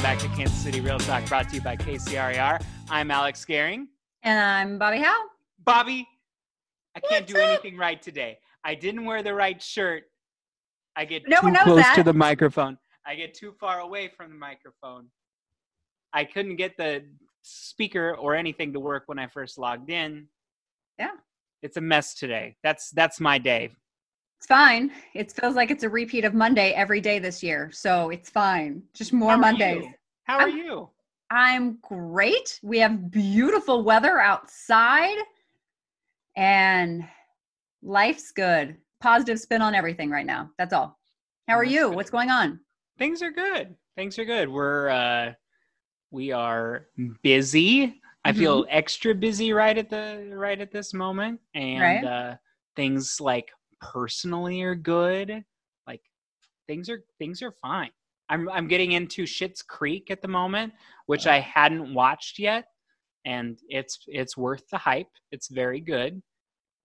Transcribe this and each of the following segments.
Welcome back to Kansas City Real Talk, brought to you by KCRAR. I'm Alex Gehring. And I'm Bobbi Howe. Bobbi, I can't What's do up? anything right today. I didn't wear the right shirt. I get No too close to the microphone. I get too far away from the microphone. I couldn't get the speaker or anything to work when I first logged in. Yeah. It's a mess today. That's that's my day. It's fine. It feels like it's a repeat of Monday every day this year. So it's fine. Just more How Mondays. you? How are I'm- you? I'm great. We have beautiful weather outside and life's good. Positive spin on everything right now. That's all. How are That's you? good. What's going on? Things are good. Things are good. We're uh we are busy. I Mm-hmm. feel extra busy right at the right at this moment. And Right. uh things like personally are good. Like things are things are fine. I'm I'm getting into Schitt's Creek at the moment, which I hadn't watched yet. And it's it's worth the hype. It's very good.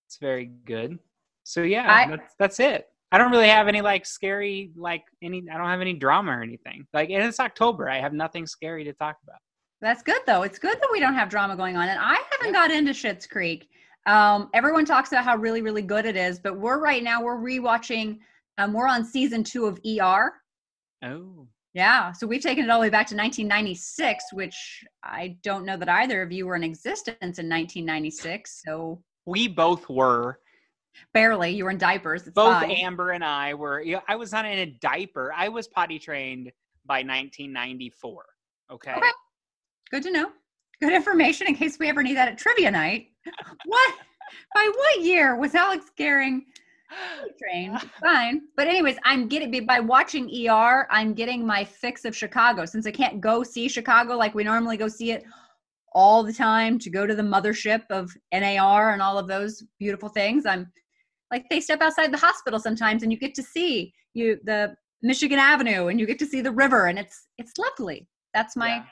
It's very good. So yeah, I- that's that's it. I don't really have any like scary like any I don't have any drama or anything. Like and it's October. I have nothing scary to talk about. That's good though. It's good that we don't have drama going on. And I haven't got into Schitt's Creek. Um, everyone talks about how really, really good it is, but we're right now we're rewatching. Um, we're on season two of ER. Oh. Yeah, so we've taken it all the way back to 1996, which I don't know that either of you were in existence in 1996. So We both were. barely, you were in diapers. It's Both fine. Amber and I were you know, I was not in a diaper. I was potty trained by 1994. Okay. Okay. Good to know. Good information in case we ever need that at trivia night. What? By what year was Alex Gehring trained? Fine. But anyways, I'm getting by watching ER, I'm getting my fix of Chicago. Since I can't go see Chicago like we normally go see it all the time to go to the mothership of NAR and all of those beautiful things. I'm like they step outside the hospital sometimes and you get to see you the Michigan Avenue and you get to see the river and it's it's lovely. That's my Yeah.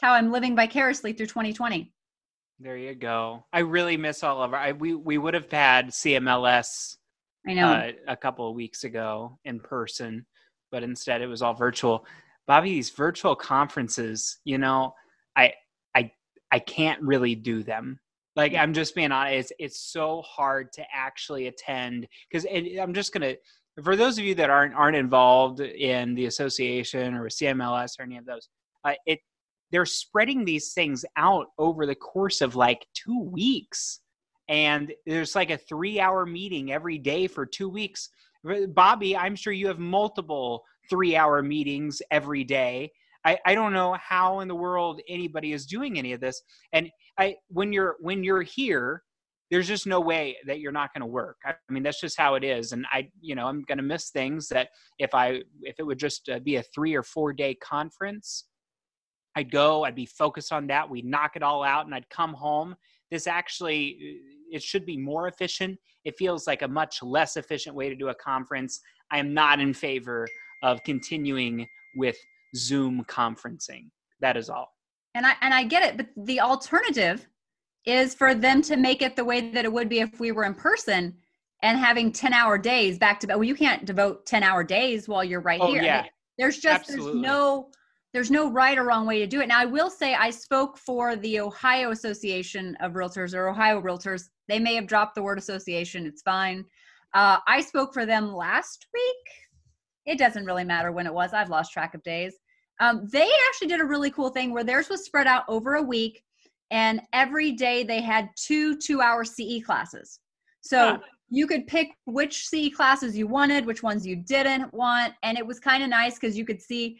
How I'm living vicariously through 2020. There you go. I really miss all of our. I, we we would have had CMLS I know. uh, a couple of weeks ago in person, but instead it was all virtual. Bobbi, these virtual conferences, you know, I I I can't really do them. Like I'm just being honest, it's it's so hard to actually attend because I'm just gonna. For those of you that aren't aren't involved in the association or with CMLS or any of those, uh, it they're spreading these things out over the course of like two weeks. And there's like a three hour meeting every day for two weeks. Bobbi i'm sure you have multiple three hour meetings every day. I, I don't know how in the world anybody is doing any of this. And i when you're when you're here there's just no way that you're not going to work. I mean that's just how it is. And i you know i'm going to miss things that if i if it would just uh, be a three or four day conference i'd go i'd be focused on that we'd knock it all out and i'd come home this actually uh, it should be more efficient it feels like a much less efficient way to do a conference i am not in favor of continuing with zoom conferencing that is all and I and I get it, but the alternative is for them to make it the way that it would be if we were in person and having 10 hour days back to back. Well, you can't devote 10 hour days while you're right oh here. I yeah mean, there's just Absolutely. there's no there's no right or wrong way to do it. Now I will say I spoke for the Ohio Association of Realtors or Ohio Realtors. They may have dropped the word association. It's fine. Uh, I spoke for them last week. It doesn't really matter when it was. I've lost track of days. Um, they actually did a really cool thing where theirs was spread out over a week, and every day they had two two-hour CE classes. So Huh. you could pick which CE classes you wanted, which ones you didn't want, and it was kind of nice because you could see.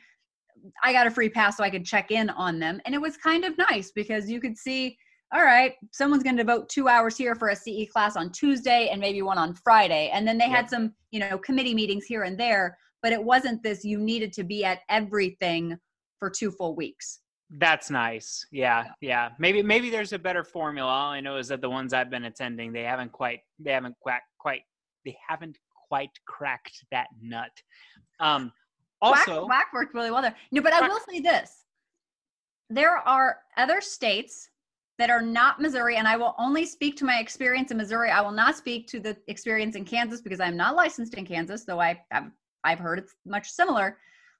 I got a free pass so I could check in on them, and it was kind of nice because you could see. All right, someone's going to devote two hours here for a CE class on Tuesday and maybe one on Friday, and then they had some, you know, committee meetings here and there but it wasn't this you needed to be at everything for two full weeks. That's nice. Yeah, yeah. Maybe maybe there's a better formula. All I know is that the ones I've been attending, they haven't quite they haven't quite quite they haven't quite cracked that nut. Um also whack, whack worked really well there. No, but I will say this: there are other states that are not Missouri, and I will only speak to my experience in Missouri. I will not speak to the experience in Kansas because I'm not licensed in Kansas, though I have I've heard it's much similar.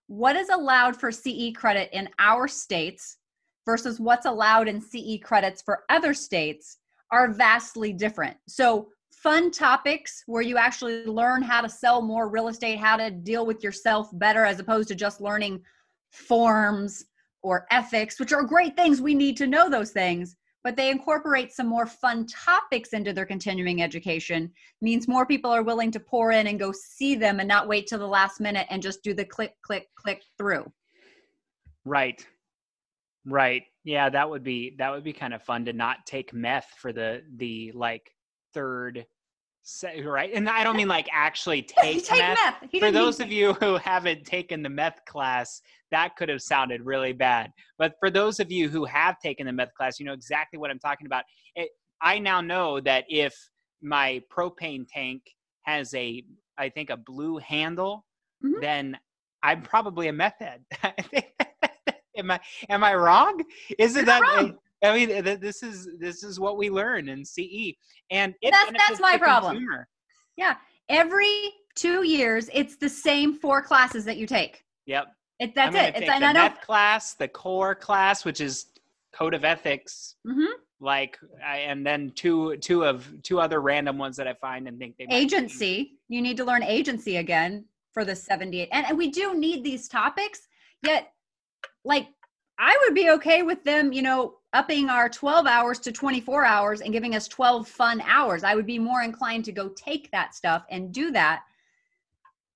what is allowed for CE credit in our states versus what's allowed in CE credits for other states are vastly different. So, fun topics where you actually learn how to sell more real estate, how to deal with yourself better, as opposed to just learning forms or ethics, which are great things. We need to know those things, but they incorporate some more fun topics into their continuing education, means more people are willing to pour in and go see them and not wait till the last minute and just do the click, click, click through. Right. Right. Yeah, that would be that would be kind of fun to not take meth for the the like third se- right. And I don't mean like actually take, take meth. meth. For those of you who haven't taken the meth class, that could have sounded really bad. But for those of you who have taken the meth class, you know exactly what I'm talking about. It, I now know that if my propane tank has a, I think a blue handle, Mhm. then I'm probably a meth head. am I? Am I wrong? Isn't You're that? wrong. I mean, th- this is this is what we learn in CE, and That's- that's my problem. consumer. Every two years, it's the same four classes that you take. Yep. It, that's it. It's the meth class, the core class, which is code of ethics, Mhm. like, I, and then two two of two other random ones that I find and think they agency you need to learn agency again for the 78 and, and we do need these topics yet like i would be okay with them you know upping our 12 hours to 24 hours and giving us 12 fun hours i would be more inclined to go take that stuff and do that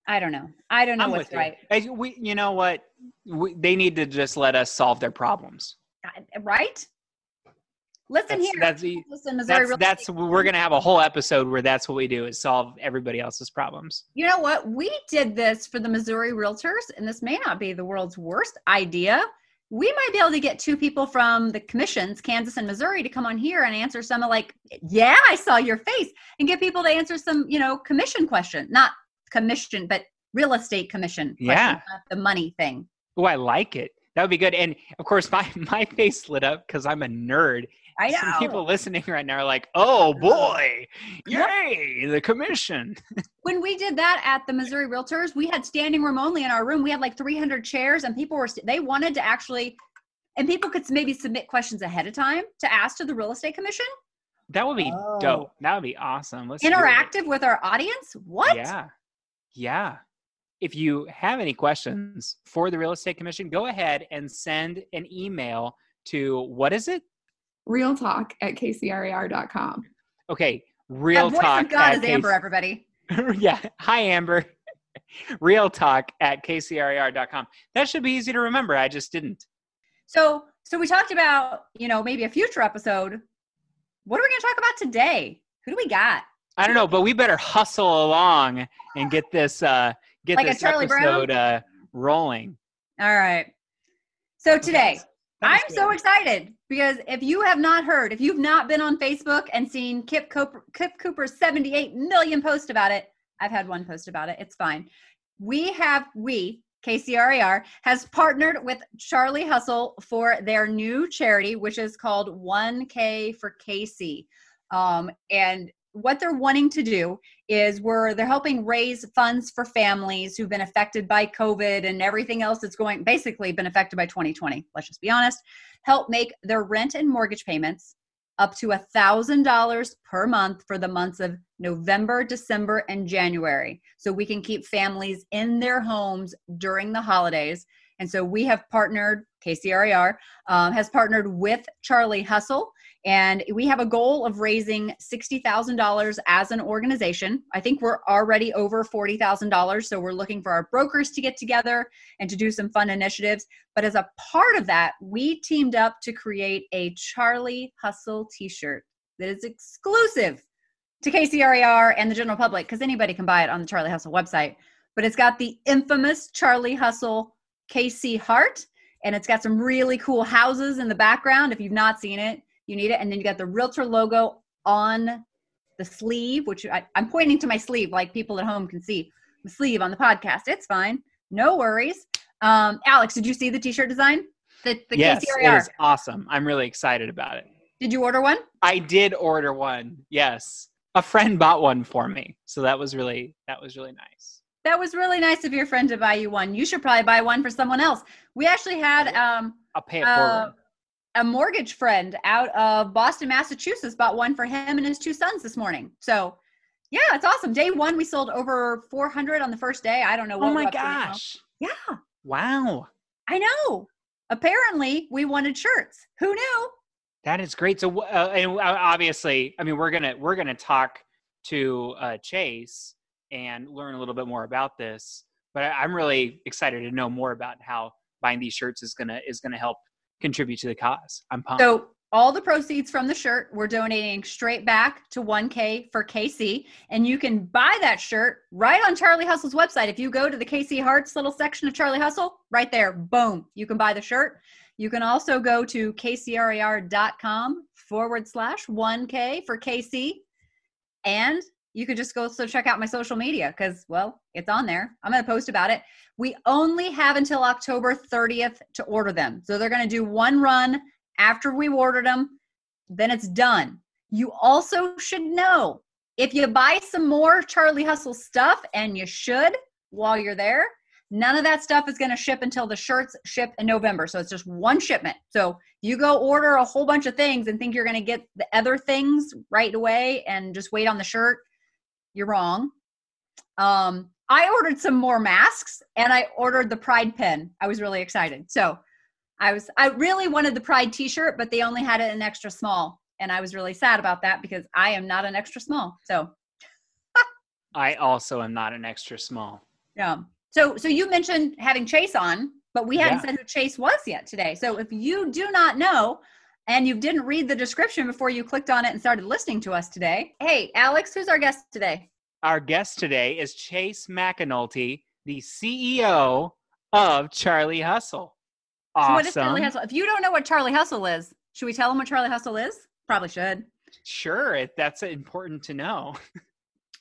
i don't know i don't know I'm what's right Hey, We, you know what? We, they need to just let us solve their problems. Right listen That's here that's listen missouri that's, that's we're gonna have a whole episode where that's what we do is solve everybody else's problems. You know what? We did this for the Missouri Realtors, and this may not be the world's worst idea. We might be able to get two people from the commissions, Kansas and Missouri, to come on here and answer some of like, yeah, I saw your face, and get people to answer some, you know, commission question, not commission, but real estate commission. Yeah. the money thing. Oh, I like it. That would be good. And of course, my my face lit up because I'm a nerd. I know. Some people listening right now are like, "Oh boy, yay, the commission!" when we did that at the Missouri Realtors, we had standing room only in our room. We had like 300 chairs, and people were they wanted to actually, and people could maybe submit questions ahead of time to ask to the real estate commission. That would be Oh. dope. That would be awesome. Let's. Interactive with our audience. What? Yeah, yeah. If you have any questions for the real estate commission, go ahead and send an email to what is it? Real talk at kcrar.com. Okay, real That real voice talk of God at is Amber. Everybody. yeah. Hi, Amber. Real talk at kcrar.com. That should be easy to remember. I just didn't. So, so we talked about you know maybe a future episode. What are we going to talk about today? Who do we got? I don't know, but we better hustle along and get this uh get Like this Charlie Brown? episode uh rolling. All right. So today, I'm so excited because if you have not heard, if you've not been on Facebook and seen Kip Cooper, Kip Cooper's 78 million post about it, I've had one post about it. It's fine. We have, we, KCRAR, has partnered with Charlie Hustle for their new charity, which is called 1K for KC. Um, and what they're wanting to do is we're they're helping raise funds for families who've been affected by COVID and everything else that's going basically been affected by 2020. Let's just be honest. Help make their rent and mortgage payments up to a thousand dollars per month for the months of November, December, and January. So we can keep families in their homes during the holidays. And so we have partnered, KCRAR um, has partnered with Charlie Hustle and we have a goal of raising $60,000 as an organization. I think we're already over $40,000. So we're looking for our brokers to get together and to do some fun initiatives. But as a part of that, we teamed up to create a Charlie Hustle t shirt that is exclusive to KCRAR and the general public because anybody can buy it on the Charlie Hustle website. But it's got the infamous Charlie Hustle KC heart and it's got some really cool houses in the background. If you've not seen it, you need it. And then you got the realtor logo on the sleeve, which I, I'm pointing to my sleeve like people at home can see the sleeve on the podcast. It's fine. No worries. Um, Alex, did you see the t-shirt design? The, the yes, KCRAR. it is awesome. I'm really excited about it. Did you order one? I did order one. Yes. A friend bought one for me. So that was really that was really nice. That was really nice of your friend to buy you one. You should probably buy one for someone else. We actually had um, I'll pay it uh, forward. A mortgage friend out of Boston, Massachusetts, bought one for him and his two sons this morning. So, yeah, it's awesome. Day one, we sold over 400 on the first day. I don't know what. Oh my gosh! Yeah, Wow, I know. Apparently, we wanted shirts. Who knew? that is great. So, uh, and uh, obviously, I mean, we're gonna we're gonna talk to uh, Chase and learn a little bit more about this. But I'm really excited to know more about how buying these shirts is gonna is gonna help contribute to the cause. I'm pumped. So all the proceeds from the shirt we're donating straight back to 1K for KC. And you can buy that shirt right on Charlie Hustle's website. If you go to the KC Hearts little section of Charlie Hustle, right there, boom, you can buy the shirt. You can also go to kcrar.com forward slash 1K for KC. And you could just go so check out my social media because, well, it's on there. I'm going to post about it. We only have until October 30th to order them. So they're going to do one run after we ordered them, then it's done. You also should know if you buy some more Charlie Hustle stuff, and you should while you're there, none of that stuff is going to ship until the shirts ship in November. So it's just one shipment. So you go order a whole bunch of things and think you're going to get the other things right away and just wait on the shirt. You're wrong. Um, I ordered some more masks and I ordered the Pride pin. I was really excited. So I was I really wanted the Pride t-shirt, but they only had it in extra small. And I was really sad about that because I am not an extra small. So I also am not an extra small. yeah. So so you mentioned having Chase on, but we hadn't Yeah. said who Chase was yet today. So if you do not know and you didn't read the description before you clicked on it and started listening to us today, hey Alex, who's our guest today? Our guest today is Chase McAnulty, the CEO of Charlie Hustle. So Awesome. what is Charlie Hustle? If you don't know what Charlie Hustle is, should we tell them what Charlie Hustle is? Probably should. Sure, it, that's important to know.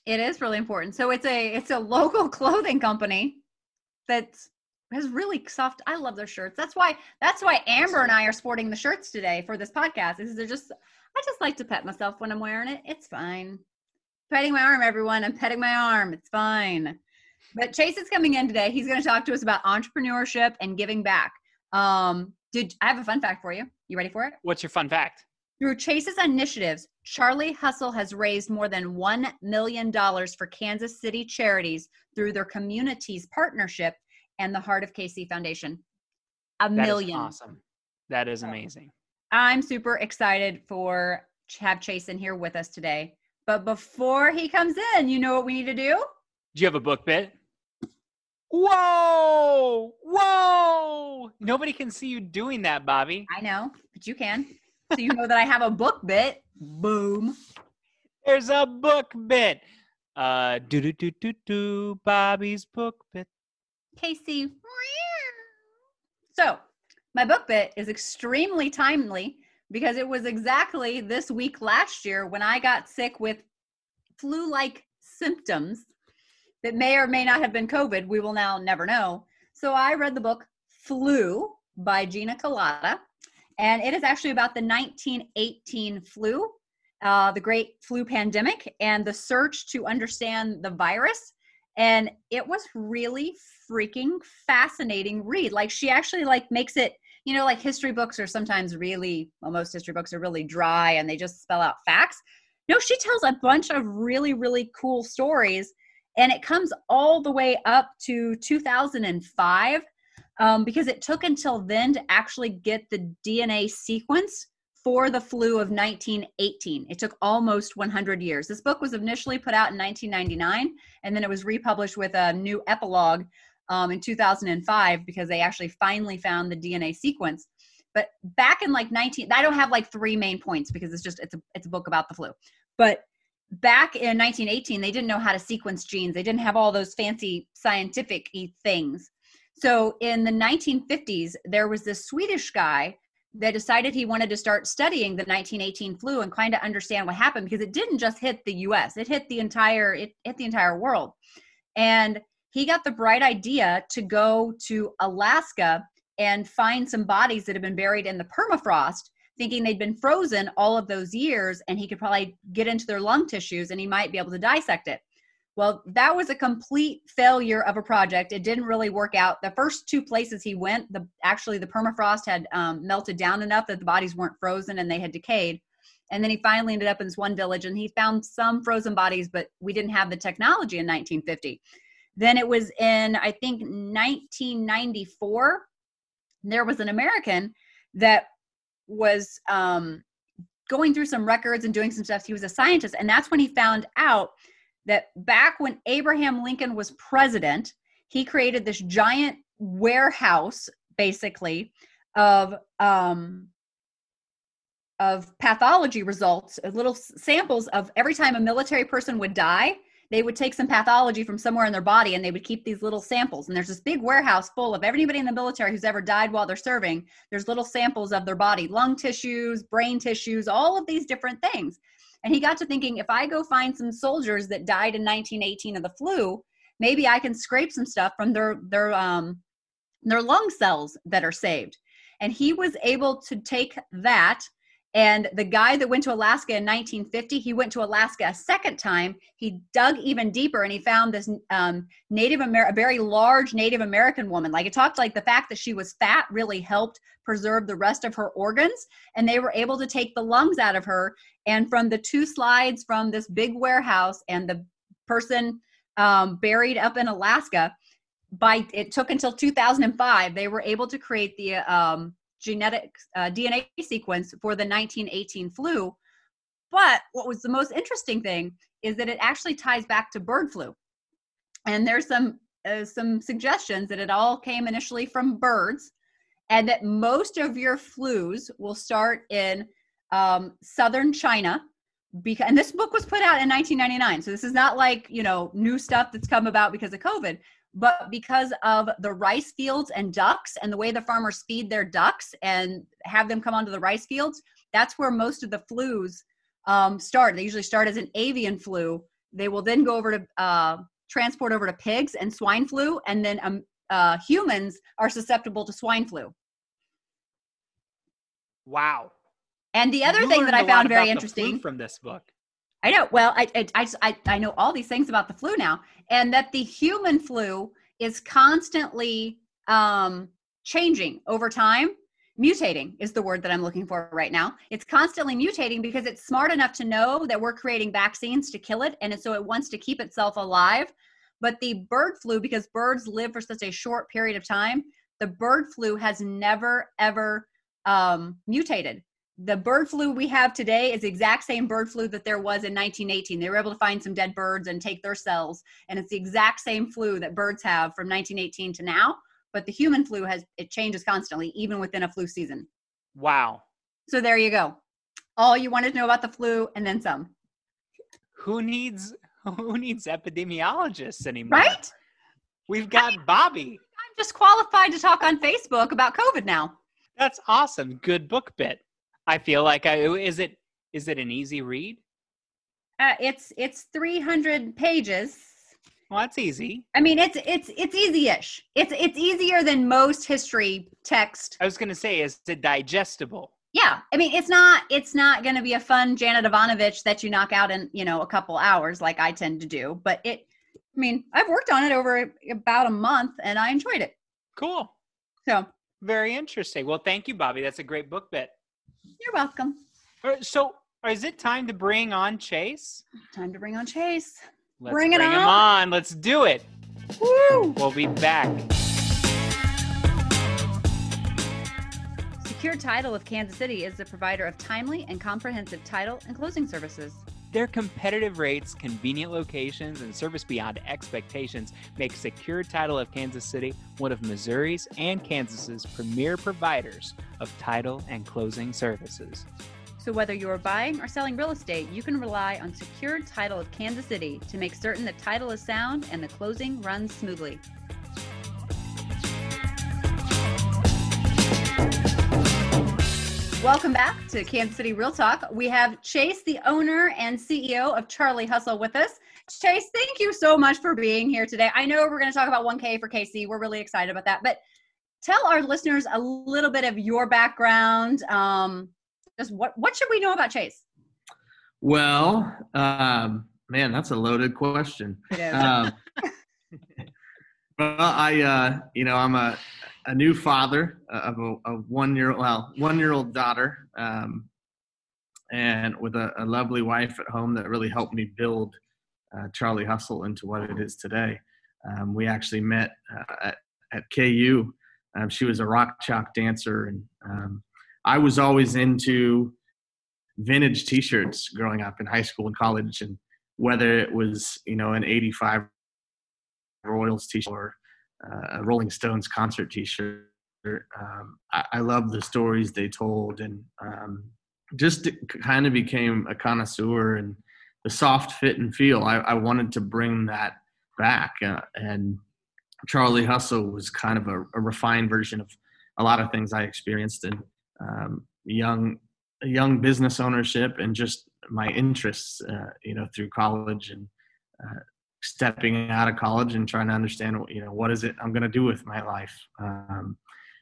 It is really important. So it's a it's a local clothing company that has really soft. I love their shirts. That's why that's why Amber and I are sporting the shirts today for this podcast. Is they're just I just like to pet myself when I'm wearing it. It's fine. Petting my arm, everyone. I'm petting my arm. It's fine. But Chase is coming in today. He's going to talk to us about entrepreneurship and giving back. Um, did I have a fun fact for you? You ready for it? What's your fun fact? Through Chase's initiatives, Charlie Hustle has raised more than $1 million for Kansas City charities through their Communi-tees partnership and the Heart of KC Foundation. A That is million. awesome. That is amazing. I'm super excited for to have Chase in here with us today. But before he comes in, you know what we need to do? Do you have a book bit? Whoa! Whoa! Nobody can see you doing that, Bobbi. I know, but you can. So you know that I have a book bit. Boom. There's a book bit. Uh, do do do do do. Bobbi's book bit. Casey. So, my book bit is extremely timely because it was exactly this week last year when I got sick with flu like symptoms that may or may not have been COVID. We will now never know. So, I read the book Flu by Gina Kolata, and it is actually about the 1918 flu, uh, the great flu pandemic, and the search to understand the virus and it was really freaking fascinating read. Like she actually like makes it you know like history books are sometimes really well most history books are really dry and they just spell out facts. No she tells a bunch of really really cool stories and it comes all the way up to 2005 um, because it took until then to actually get the dna sequence for the flu of 1918 it took almost 100 years this book was initially put out in 1999 and then it was republished with a new epilogue um, in 2005 because they actually finally found the DNA sequence. But back in like 19, I don't have like three main points because it's just it's a it's a book about the flu. But back in 1918, they didn't know how to sequence genes. They didn't have all those fancy scientific things. So in the 1950s, there was this Swedish guy that decided he wanted to start studying the 1918 flu and kind of understand what happened because it didn't just hit the US, it hit the entire it hit the entire world. And he got the bright idea to go to Alaska and find some bodies that had been buried in the permafrost, thinking they'd been frozen all of those years and he could probably get into their lung tissues and he might be able to dissect it. Well, that was a complete failure of a project. It didn't really work out. The first two places he went, the actually the permafrost had um, melted down enough that the bodies weren't frozen and they had decayed. And then he finally ended up in this one village and he found some frozen bodies, but we didn't have the technology in 1950. Then it was in, I think, 1994, there was an American that was um, going through some records and doing some stuff. He was a scientist. And that's when he found out that back when Abraham Lincoln was president, he created this giant warehouse, basically, of um, of pathology results, uh, little samples of every time a military person would die, they would take some pathology from somewhere in their body and they would keep these little samples. And there's this big warehouse full of everybody in the military who's ever died while they're serving. There's little samples of their body, lung tissues, brain tissues, all of these different things. And he got to thinking if I go find some soldiers that died in 1918 of the flu, maybe I can scrape some stuff from their their um their lung cells that are saved. And he was able to take that and the guy that went to Alaska in 1950, he went to Alaska a second time. He dug even deeper and he found this um, Native American, a very large Native American woman. Like it talked like the fact that she was fat really helped preserve the rest of her organs. And they were able to take the lungs out of her. And from the two slides from this big warehouse and the person um, buried up in Alaska, by it took until 2005, they were able to create the um, genetic uh, DNA sequence for the 1918 flu. But what was the most interesting thing is that it actually ties back to bird flu. And there's some uh, some suggestions that it all came initially from birds, and that most of your flus will start in um, southern China. Because and this book was put out in 1999, so this is not like you know new stuff that's come about because of COVID but because of the rice fields and ducks and the way the farmers feed their ducks and have them come onto the rice fields, that's where most of the flus um, start. They usually start as an avian flu. They will then go over to uh, transport over to pigs and swine flu, and then um, uh, humans are susceptible to swine flu. Wow. And the other you thing that I found very interesting from this book I know. Well, I, I, I, I know all these things about the flu now, and that the human flu is constantly um, changing over time. Mutating is the word that I'm looking for right now. It's constantly mutating because it's smart enough to know that we're creating vaccines to kill it, and so it wants to keep itself alive. But the bird flu, because birds live for such a short period of time, the bird flu has never ever um, mutated the bird flu we have today is the exact same bird flu that there was in 1918. They were able to find some dead birds and take their cells, and it's the exact same flu that birds have from 1918 to now. But the human flu has it changes constantly, even within a flu season. Wow. So there you go. All you wanted to know about the flu, and then some. Who needs who needs epidemiologists anymore? Right. We've got I Bobbi. I'm just qualified to talk on Facebook about COVID now. That's awesome. Good book bit. I feel like I is it is it an easy read? Uh, it's it's 300 pages. Well, that's easy. I mean, it's it's it's easy-ish. It's it's easier than most history text. I was going to say, is it digestible? Yeah, I mean, it's not it's not going to be a fun Janet Evanovich that you knock out in you know a couple hours like I tend to do. But it, I mean, I've worked on it over about a month and I enjoyed it. Cool. So very interesting. Well, thank you, Bobbi. That's a great book bit. You're welcome. So, is it time to bring on Chase? Time to bring on Chase. Let's bring, bring him on. on. Let's do it. Woo! We'll be back. Secure Title of Kansas City is the provider of timely and comprehensive title and closing services. Their competitive rates, convenient locations, and service beyond expectations make Secure Title of Kansas City one of Missouri's and Kansas's premier providers of title and closing services. So, whether you're buying or selling real estate, you can rely on Secure Title of Kansas City to make certain the title is sound and the closing runs smoothly. Welcome back to Kansas City Real Talk. We have Chase, the owner and CEO of Charlie Hustle, with us. Chase, thank you so much for being here today. I know we're going to talk about 1K for KC. We're really excited about that. But tell our listeners a little bit of your background. Um, just what what should we know about Chase? Well, um, Man, that's a loaded question. It is. Um, well, I, uh, you know, I'm a, a new father of a, a one year, well, one year old daughter, um, and with a, a lovely wife at home that really helped me build uh, Charlie Hustle into what it is today. Um, we actually met uh, at, at KU. Um, she was a rock chalk dancer, and um, I was always into vintage T-shirts growing up in high school and college, and whether it was you know an '85 Royals T-shirt or uh, a Rolling Stones concert T-shirt. Um, I, I love the stories they told, and um, just kind of became a connoisseur and the soft fit and feel. I, I wanted to bring that back, uh, and Charlie Hustle was kind of a, a, refined version of a lot of things I experienced in um, young young business ownership and just my interests, uh, you know, through college and uh, stepping out of college and trying to understand, you know, what is it I'm going to do with my life. Um,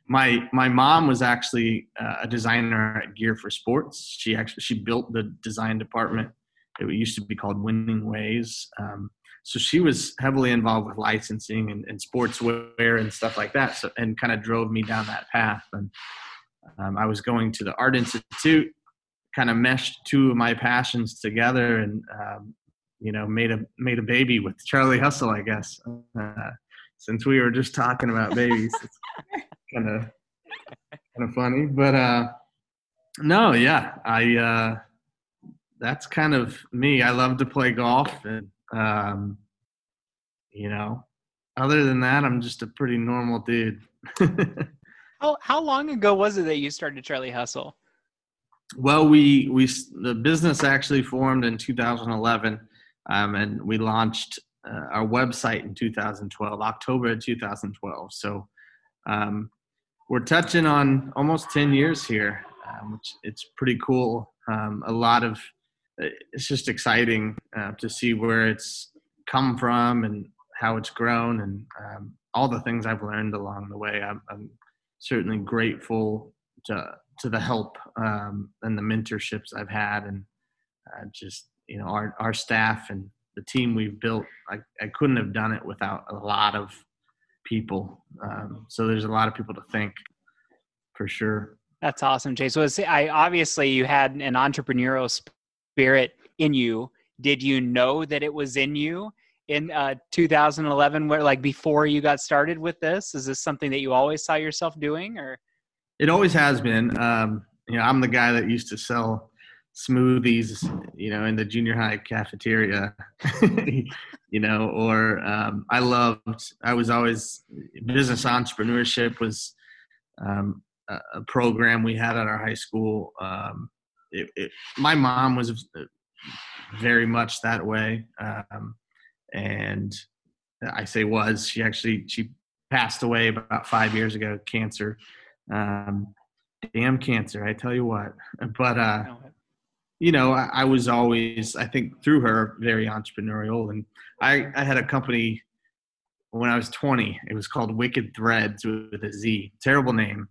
my my mom was actually uh, a designer at Gear for Sports. She actually she built the design department. It used to be called Winning Ways. Um, so she was heavily involved with licensing and, and sportswear and stuff like that. So and kind of drove me down that path. And um, I was going to the Art Institute, kind of meshed two of my passions together, and um, you know made a made a baby with Charlie Hustle, I guess. Uh, since we were just talking about babies, it's kind of kind of funny, but uh, no, yeah, I uh, that's kind of me. I love to play golf, and um, you know, other than that, I'm just a pretty normal dude. how how long ago was it that you started Charlie Hustle? Well, we we the business actually formed in 2011, um, and we launched uh, our website in 2012, October 2012. So um, we're touching on almost 10 years here, um, which it's pretty cool. Um, a lot of it's just exciting uh, to see where it's come from and how it's grown and um, all the things I've learned along the way. I'm, I'm certainly grateful to to the help um, and the mentorships I've had and uh, just you know our our staff and the team we've built. I, I couldn't have done it without a lot of people. Um, so there's a lot of people to thank for sure. That's awesome, Chase. So I obviously you had an entrepreneurial spirit in you. Did you know that it was in you in uh, 2011, where like before you got started with this? Is this something that you always saw yourself doing, or? It always has been. Um, you know, I'm the guy that used to sell smoothies, you know, in the junior high cafeteria, you know, or um, I loved, I was always, business entrepreneurship was um, a, program we had at our high school. Um, it, it, my mom was very much that way. Um, and I say was, she actually, she passed away about five years ago, cancer. Um, damn cancer, I tell you what. But, uh, you know, I, I, was always, I think, through her, very entrepreneurial. And I, I had a company when I was 20. It was called Wicked Threads with a Z. Terrible name,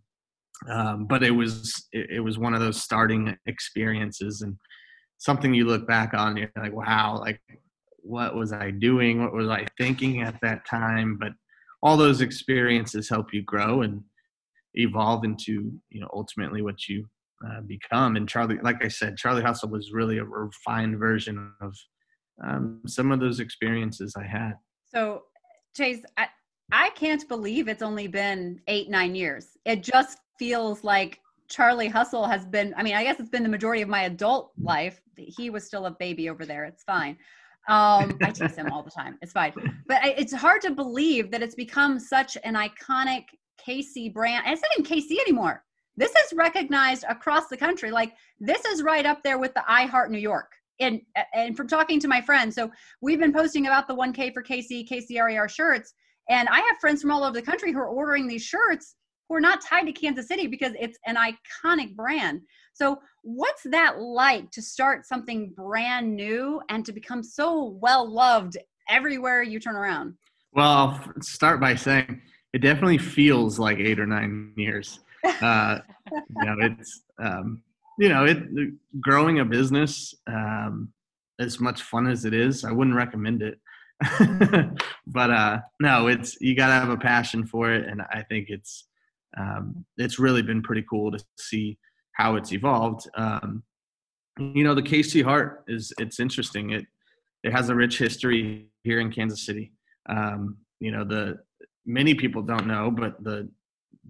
um, but it was it, it, was one of those starting experiences and something you look back on. You're like, wow, like what was I doing? What was I thinking at that time? But all those experiences help you grow and evolve into you know ultimately what you uh, become. And Charlie, like I said, Charlie Hustle was really a refined version of um, some of those experiences I had. So, Chase, I, I can't believe it's only been eight, nine years. It just feels like Charlie Hustle has been, I mean, I guess it's been the majority of my adult life. He was still a baby over there. It's fine. Um, I tease him all the time. It's fine. But I, it's hard to believe that it's become such an iconic KC brand. And it's not even KC anymore. This is recognized across the country. Like this is right up there with the I Heart New York. And and from talking to my friends, so we've been posting about the 1K for KC, KCRAR shirts, and I have friends from all over the country who are ordering these shirts who are not tied to Kansas City because it's an iconic brand. So, what's that like to start something brand new and to become so well loved everywhere you turn around? Well, I'll start by saying it definitely feels like eight or nine years uh, you know, it's um, you know, it growing a business. Um, as much fun as it is, I wouldn't recommend it. but uh, no, it's you got to have a passion for it, and I think it's um, it's really been pretty cool to see how it's evolved. Um, you know, the KC Heart is it's interesting. It it has a rich history here in Kansas City. Um, you know, the many people don't know, but the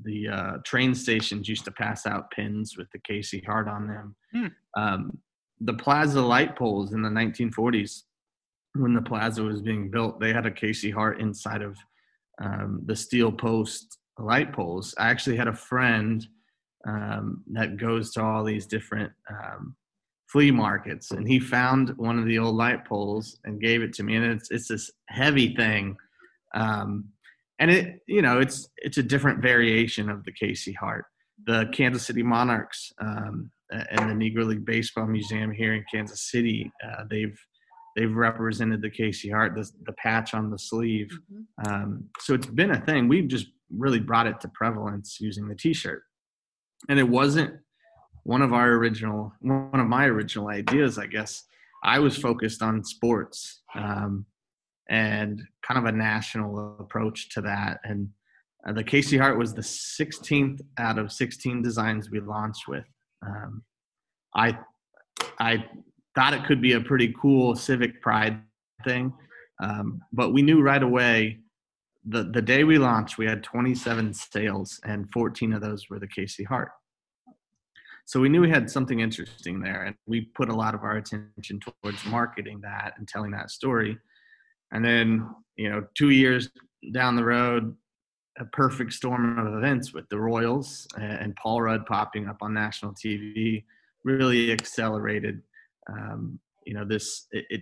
the uh, train stations used to pass out pins with the KC Heart on them. Hmm. Um, the Plaza light poles in the 1940s, when the Plaza was being built, they had a KC Heart inside of um, the steel post light poles. I actually had a friend um, that goes to all these different um, flea markets, and he found one of the old light poles and gave it to me. And it's it's this heavy thing, um, and it you know it's it's a different variation of the KC Heart. The Kansas City Monarchs um, and the Negro League Baseball Museum here in Kansas City, uh, they've they've represented the KC Heart, the, the patch on the sleeve. Mm-hmm. Um, so it's been a thing. We've just really brought it to prevalence using the T-shirt, and it wasn't one of our original, one of my original ideas, I guess. I was focused on sports um, and kind of a national approach to that, and uh, the KC Heart was the 16th out of 16 designs we launched with. Um, I I thought it could be a pretty cool civic pride thing, um, but we knew right away the the day we launched, we had 27 sales, and 14 of those were the KC Heart. So we knew we had something interesting there, and we put a lot of our attention towards marketing that and telling that story. And then, you know, two years down the road, a perfect storm of events with the Royals and Paul Rudd popping up on national TV really accelerated. Um, you know, this it, it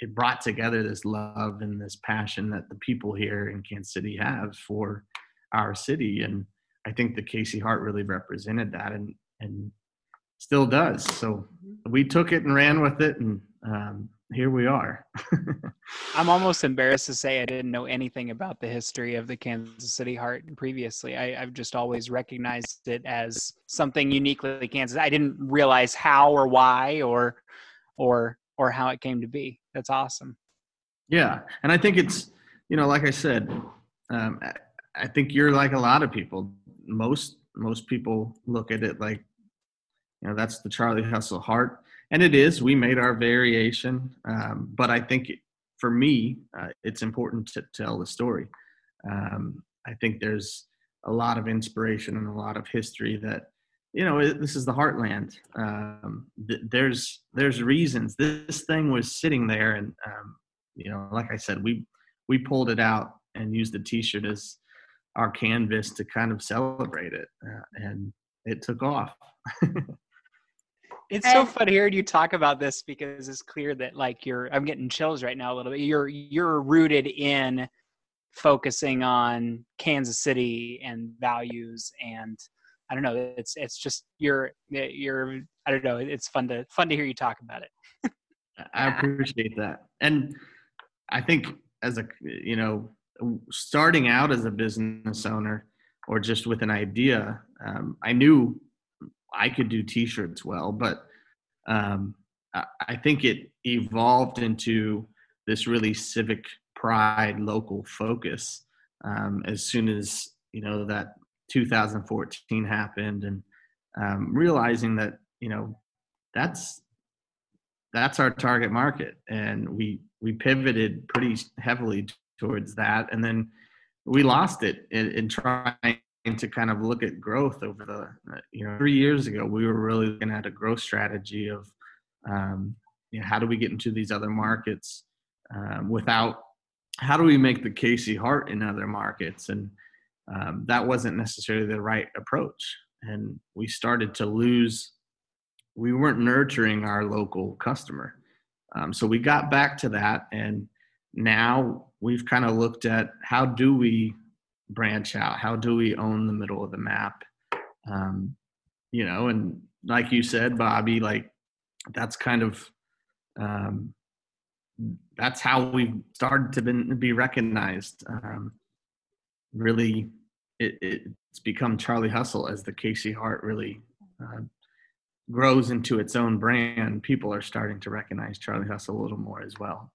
it brought together this love and this passion that the people here in Kansas City have for our city, and I think the KC Heart really represented that, and and still does. So we took it and ran with it, and um, here we are. I'm almost embarrassed to say I didn't know anything about the history of the Kansas City Heart previously. I, have just always recognized it as something uniquely Kansas. I didn't realize how or why or or or how it came to be. That's awesome. Yeah, and I think it's you know, like I said, um, I think you're like a lot of people. Most most people look at it like, you know, that's the Charlie Hustle heart and it is. We made our variation, um, but I think for me, uh, it's important to tell the story. Um, I think there's a lot of inspiration and a lot of history that you know this is the heartland um, th- there's there's reasons this thing was sitting there and um, you know like i said we we pulled it out and used the t-shirt as our canvas to kind of celebrate it uh, and it took off it's so fun hearing you talk about this because it's clear that like you're i'm getting chills right now a little bit. You're you're rooted in focusing on kansas city and values and i don't know it's it's just you're you're i don't know it's fun to fun to hear you talk about it. I appreciate that. And i think as a you know starting out as a business owner or just with an idea um, i knew I could do T-shirts well, but um, I think it evolved into this really civic pride, local focus. Um, as soon as you know that 2014 happened, and um, realizing that you know that's that's our target market, and we we pivoted pretty heavily towards that, and then we lost it in, in trying to kind of look at growth over the you know three years ago we were really looking at a growth strategy of um, you know how do we get into these other markets um, without how do we make the KC Heart in other markets? And um, that wasn't necessarily the right approach. And we started to lose we weren't nurturing our local customer. Um, so we got back to that and now we've kind of looked at how do we branch out? How do we own the middle of the map? Um, you know, and like you said, Bobbi, like that's kind of um, that's how we started to been, be recognized. Um, really, it, it's become Charlie Hustle as the KC Heart really uh, grows into its own brand, people are starting to recognize Charlie Hustle a little more as well.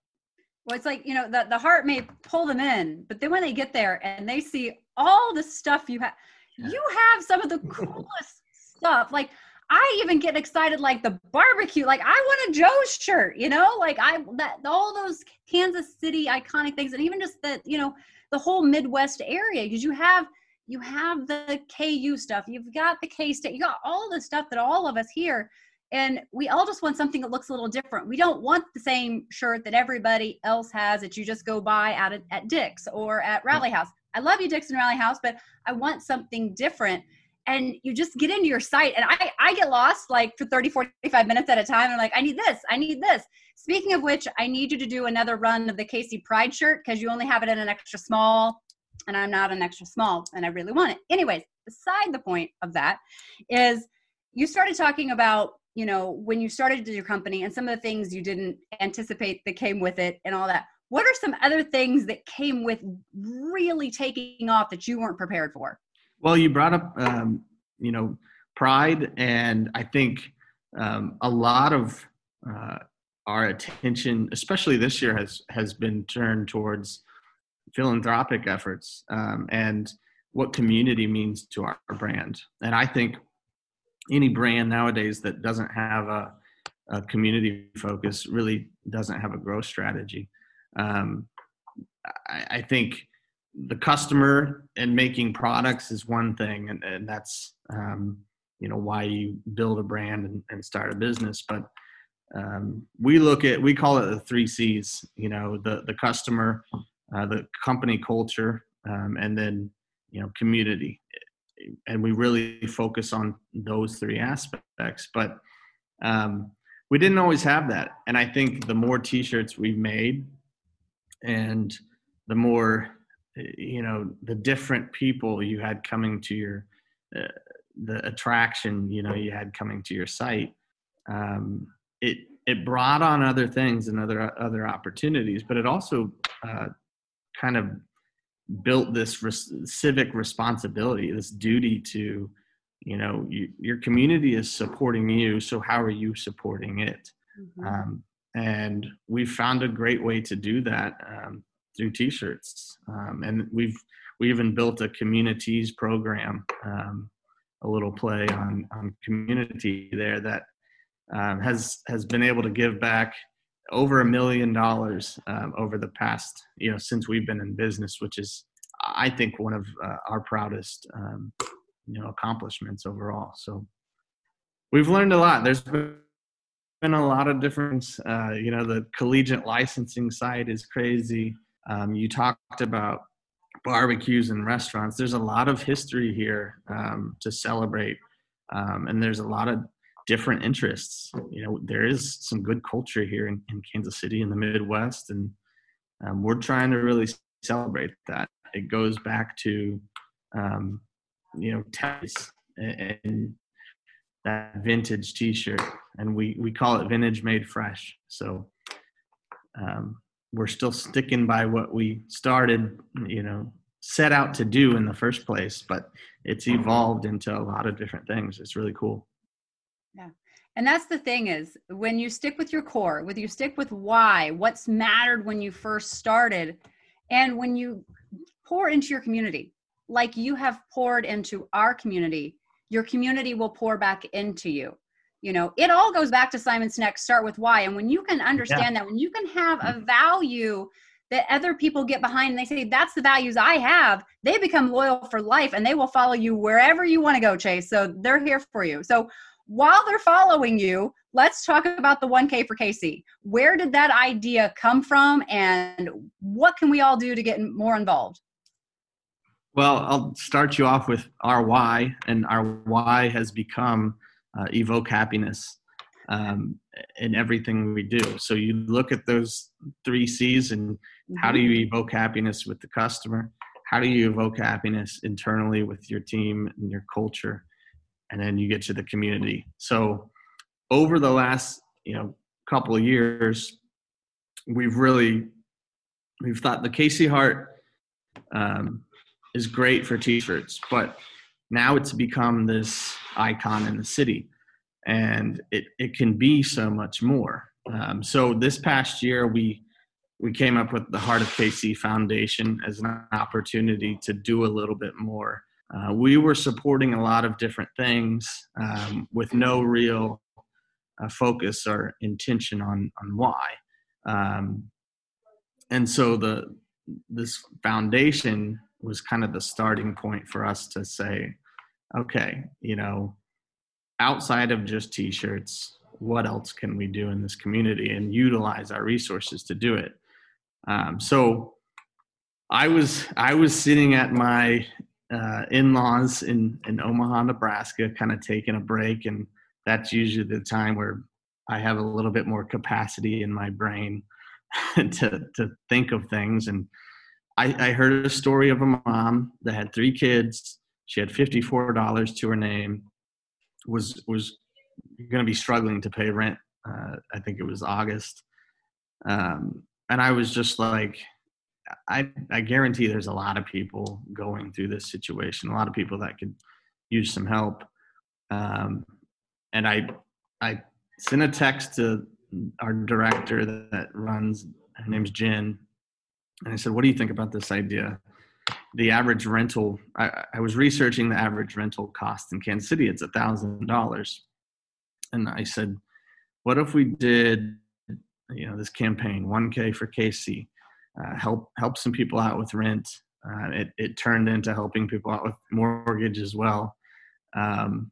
Well, it's like, you know, the, the heart may pull them in, but then when they get there and they see all the stuff you have, Yeah. you have some of the coolest stuff. Like, I even get excited, like the barbecue. Like, I want a Joe's shirt, you know, like I, that, all those Kansas City iconic things, and even just the, you know, the whole Midwest area, because you have, you have the KU stuff, you've got the K State, you got all the stuff that all of us here and we all just want something that looks a little different. We don't want the same shirt that everybody else has that you just go buy at at Dick's or at Rally House. I love you, Dick's and Rally House, but I want something different. And you just get into your site, and I I get lost like for 30, 45 minutes at a time. I'm like, I need this, I need this. Speaking of which, I need you to do another run of the KC Pride shirt because you only have it in an extra small, and I'm not an extra small, and I really want it. Anyways, beside the point of that is you started talking about you know when you started your company and some of the things you didn't anticipate that came with it and all that what are some other things that came with really taking off that you weren't prepared for Well, you brought up, um, you know, pride, and I think um, a lot of uh, our attention, especially this year, has has been turned towards philanthropic efforts um, and what community means to our, our brand. And I think any brand nowadays that doesn't have a, a community focus really doesn't have a growth strategy. Um, I, I think the customer and making products is one thing and, and that's um, you know why you build a brand and, and start a business but um, we look at we call it the three c's you know the the customer uh, the company culture um, and then you know community and we really focus on those three aspects but um, we didn't always have that. And i think the more t-shirts we've made and the more you know the different people you had coming to your uh, the attraction you know you had coming to your site um, it it brought on other things and other other opportunities but it also uh, kind of built this res- civic responsibility this duty to you know you, your community is supporting you so how are you supporting it? Um, and we've found a great way to do that um, through t-shirts. Um, and we've we even built a Communi-tees program um, a little play on on community there that um, has has been able to give back over a million dollars um, over the past you know since we've been in business which is i think one of uh, our proudest um, you know accomplishments overall. So we've learned a lot. There's been a lot of different uh, you know the collegiate licensing side is crazy. Um, you talked about barbecues and restaurants. There's a lot of history here um, to celebrate, um, and there's a lot of different interests. You know, there is some good culture here in, in Kansas City in the Midwest, and um, we're trying to really celebrate that. It goes back to, um, you know, taste and, and that vintage T-shirt, and we we call it vintage made fresh. So. Um, we're still sticking by what we started, you know, set out to do in the first place, but it's evolved into a lot of different things. It's really cool. And that's the thing is when you stick with your core, when you stick with why, what's mattered when you first started, and when you pour into your community, like you have poured into our community, your community will pour back into you. You know, it all goes back to Simon Sinek, start with why. And when you can understand that, when you can have a value that other people get behind and they say, that's the values I have, they become loyal for life and they will follow you wherever you want to go, Chase. So they're here for you. So while they're following you, let's talk about the 1K for KC. Where did that idea come from and what can we all do to get more involved? Well, I'll start you off with our why, and our why has become uh, evoke happiness um, in everything we do. So you look at those three C's, and how do you evoke happiness with the customer? How do you evoke happiness internally with your team and your culture? And then you get to the community. So over the last you know couple of years, we've really we've thought the KC Heart um, is great for t-shirts, but now it's become this icon in the city and it, it can be so much more. Um, so this past year, we we came up with the Heart of KC Foundation as an opportunity to do a little bit more. Uh, we were supporting a lot of different things um, with no real uh, focus or intention on on why. Um, and so the this foundation was kind of the starting point for us to say, okay, you know, outside of just t-shirts, what else can we do in this community and utilize our resources to do it? Um, so I was I was sitting at my uh, in-laws in in Omaha, Nebraska, kind of taking a break, and that's usually the time where I have a little bit more capacity in my brain to to think of things. And I, I heard a story of a mom that had three kids. She had fifty four dollars to her name. Was was going to be struggling to pay rent. Uh, I think it was August. Um, and I was just like, I I guarantee there's a lot of people going through this situation. A lot of people that could use some help. Um, and I I sent a text to our director that, that runs. Her name's Jen, and I said, "What do you think about this idea?" The average rental. I, I was researching the average rental cost in Kansas City. It's a thousand dollars, and I said, "What if we did, you know, this campaign, 1K for KC, uh, help help some people out with rent." Uh, it it turned into helping people out with mortgage as well. Um,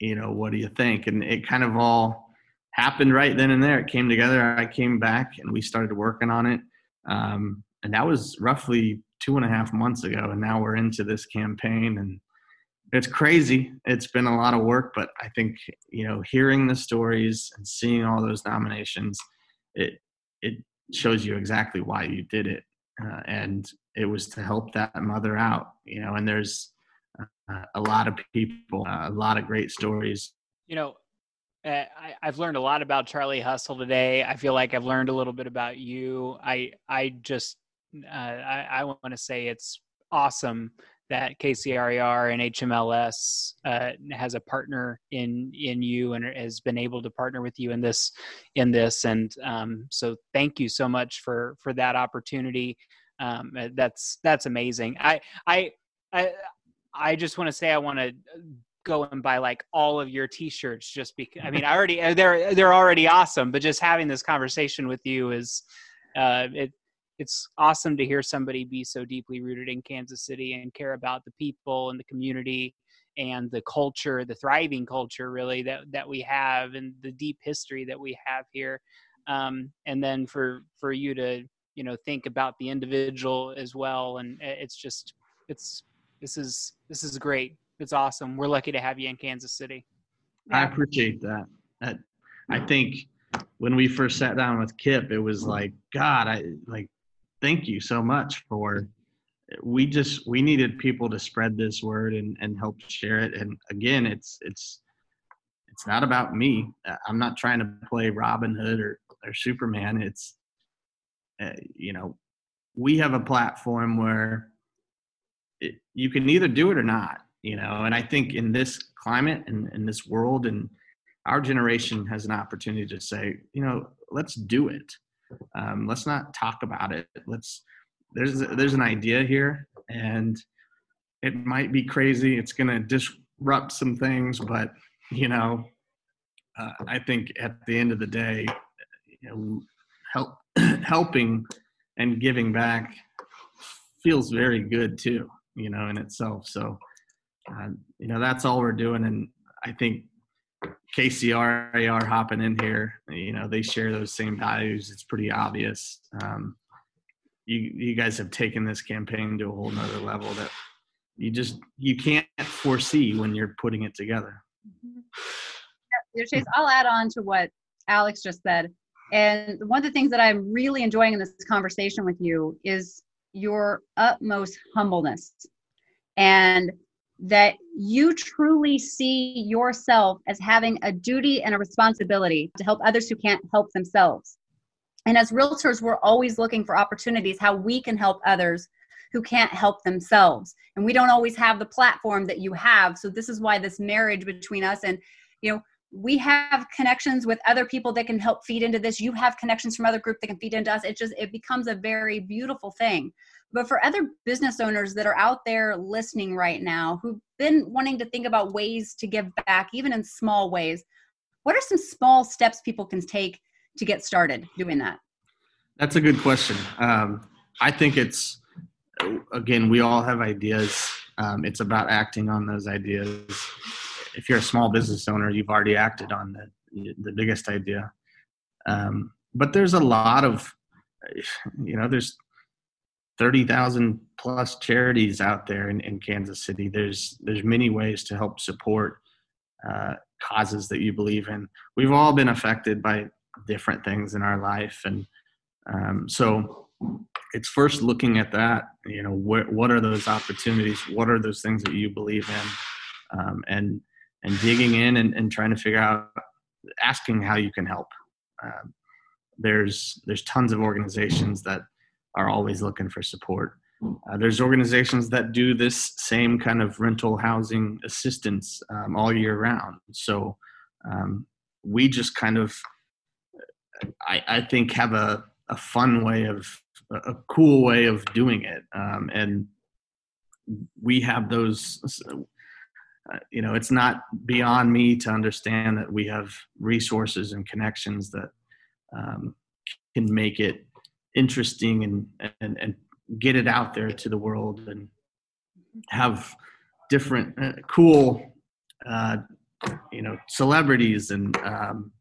you know, what do you think? And it kind of all happened right then and there. It came together. I came back and we started working on it. Um, and that was roughly two and a half months ago. And now we're into this campaign and it's crazy. It's been a lot of work, but I think, you know, hearing the stories and seeing all those nominations, it, it shows you exactly why you did it. Uh, and it was to help that mother out, you know, and there's, uh, a lot of people, uh, a lot of great stories. You know, uh, I, have learned a lot about Charlie Hustle today. I feel like I've learned a little bit about you. I I just uh, I, I want to say it's awesome that KCRAR and HMLS uh, has a partner in in you and has been able to partner with you in this in this. And um, so thank you so much for for that opportunity. Um, that's that's amazing. I I I, I just want to say I want to go and buy like all of your t-shirts just because I mean I already they're they're already awesome but just having this conversation with you is uh it it's awesome to hear somebody be so deeply rooted in Kansas City and care about the people and the community and the culture the thriving culture really that that we have and the deep history that we have here um and then for for you to you know think about the individual as well and it's just it's this is this is great. It's awesome. We're lucky to have you in Kansas City. I appreciate that. that. I think when we first sat down with Kip, it was like, God, I like, thank you so much for. We just we needed people to spread this word and and help share it. And again, it's it's it's not about me. I'm not trying to play Robin Hood or or Superman. It's uh, you know, we have a platform where it, you can either do it or not you know and i think in this climate and in this world and our generation has an opportunity to say you know let's do it um, let's not talk about it let's there's there's an idea here and it might be crazy it's going to disrupt some things but you know uh, i think at the end of the day you know help helping and giving back feels very good too you know, in itself. So, uh, you know, that's all we're doing. And I think KCRAR hopping in here, you know, they share those same values. It's pretty obvious. Um, you, you guys have taken this campaign to a whole nother level that you just, you can't foresee when you're putting it together. Yeah, Chase, I'll add on to what Alex just said. And one of the things that I'm really enjoying in this conversation with you is your utmost humbleness and that you truly see yourself as having a duty and a responsibility to help others who can't help themselves. And as realtors, we're always looking for opportunities how we can help others who can't help themselves. And we don't always have the platform that you have. So this is why this marriage between us and, you know, we have connections with other people that can help feed into this. You have connections from other group that can feed into us. It just it becomes a very beautiful thing. But for other business owners that are out there listening right now who've been wanting to think about ways to give back even in small ways what are some small steps people can take to get started doing that? That's a good question. Um, i think it's again we all have ideas. Um, it's about acting on those ideas if you're a small business owner, you've already acted on the the biggest idea. Um, but there's a lot of, you know, there's thirty thousand plus charities out there in, in Kansas City. There's there's many ways to help support uh, causes that you believe in. We've all been affected by different things in our life, and um, so it's first looking at that. You know, what what are those opportunities? What are those things that you believe in? Um, and and digging in and, and trying to figure out asking how you can help. Um, there's there's tons of organizations that are always looking for support. Uh, there's organizations that do this same kind of rental housing assistance um, all year round. So um, we just kind of I, I think have a, a fun way of a cool way of doing it. Um, and we have those uh, you know, it's not beyond me to understand that we have resources and connections that um, can make it interesting and, and, and get it out there to the world and have different uh, cool, uh, you know, celebrities and um,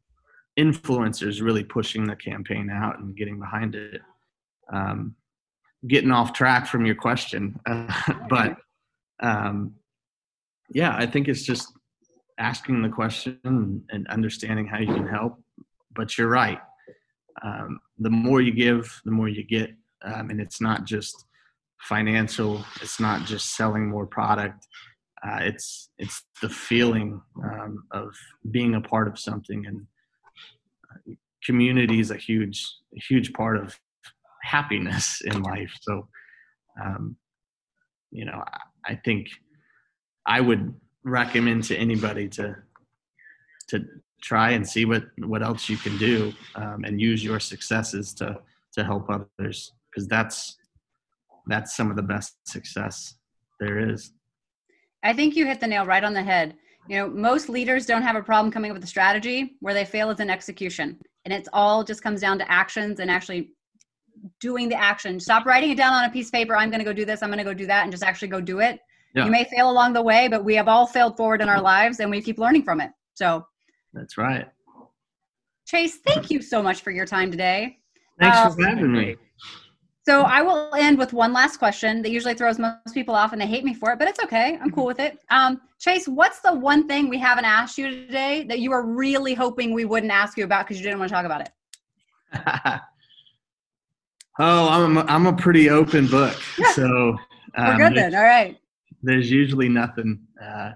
influencers really pushing the campaign out and getting behind it. Um, getting off track from your question, uh, but um, yeah, I think it's just asking the question and understanding how you can help. But you're right. Um, the more you give, the more you get. Um, and it's not just financial. It's not just selling more product. Uh, it's it's the feeling um, of being a part of something, and uh, community is a huge huge part of happiness in life. So, um, you know, I, I think I would recommend to anybody to to try and see what what else you can do um, and use your successes to to help others because that's that's some of the best success there is. I think you hit the nail right on the head. You know most leaders don't have a problem coming up with a strategy where they fail is in execution and it's all just comes down to actions and actually doing the action. Stop writing it down on a piece of paper i'm going to go do this i'm going to go do that and just actually go do it yeah. You may fail along the way, but we have all failed forward in our lives and we keep learning from it. So that's right. Chase, thank you so much for your time today. Thanks um, for having me. So I will end with one last question that usually throws most people off and they hate me for it, but it's okay. I'm cool with it. Um, Chase, what's the one thing we haven't asked you today that you were really hoping we wouldn't ask you about because you didn't want to talk about it? oh, I'm a, I'm a pretty open book. So um, we're good then. All right there's usually nothing uh,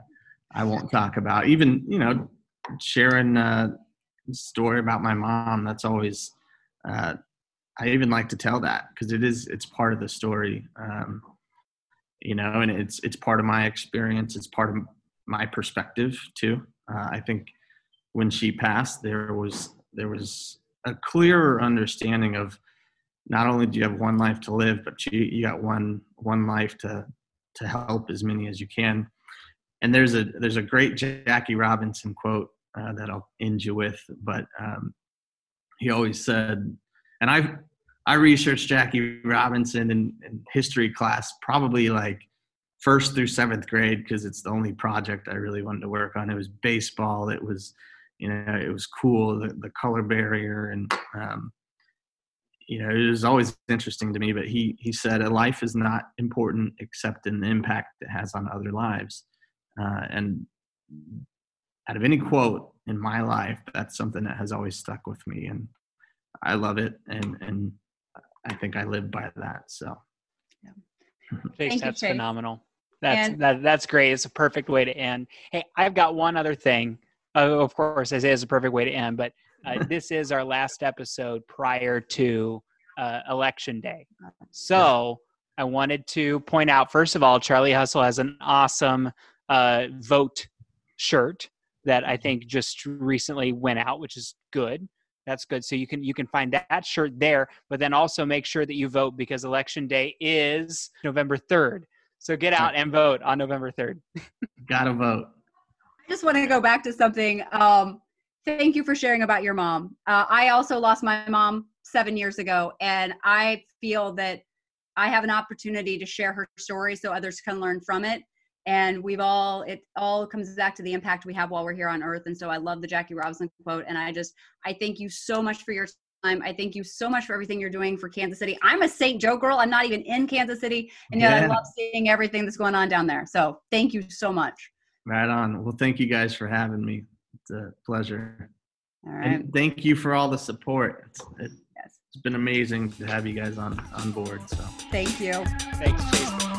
I won't talk about. Even you know, sharing a story about my mom. That's always uh, I even like to tell that because it is it's part of the story. Um, you know, and it's it's part of my experience. It's part of my perspective too. Uh, I think when she passed, there was there was a clearer understanding of not only do you have one life to live, but you you got one one life to to help as many as you can. And there's a there's a great Jackie Robinson quote uh, that I'll end you with, but um, he always said, and I I researched Jackie Robinson in, in history class probably like first through seventh grade because it's the only project I really wanted to work on. It was baseball. It was you know it was cool the, the color barrier and um, you know it was always interesting to me but he he said a life is not important except in the impact it has on other lives. Uh, and out of any quote in my life that's something that has always stuck with me and i love it and and i think i live by that so. Yeah. Chase, that's you, phenomenal. That's and- that, that's great. It's a perfect way to end. Hey i've got one other thing. Uh, of course i say it's a perfect way to end but uh, this is our last episode prior to uh, election day. So I wanted to point out, first of all, Charlie Hustle has an awesome uh, vote shirt that I think just recently went out, which is good. That's good. So you can you can find that, that shirt there, but then also make sure that you vote because election day is November 3rd. So get out and vote on November 3rd. Gotta vote. I just want to go back to something. Um, thank you for sharing about your mom. Uh, I also lost my mom seven years ago, and I feel that I have an opportunity to share her story so others can learn from it. And we've all, it all comes back to the impact we have while we're here on earth. And so I love the Jackie Robinson quote. And I just, I thank you so much for your time. I thank you so much for everything you're doing for Kansas City. I'm a St. Joe girl. I'm not even in Kansas City. And yet Yeah. I love seeing everything that's going on down there. So thank you so much. Right on. Well, thank you guys for having me. It's a pleasure. All right. And thank you for all the support. It's, it, Yes. it's been amazing to have you guys on on board. So. Thank you. Thanks, Jason.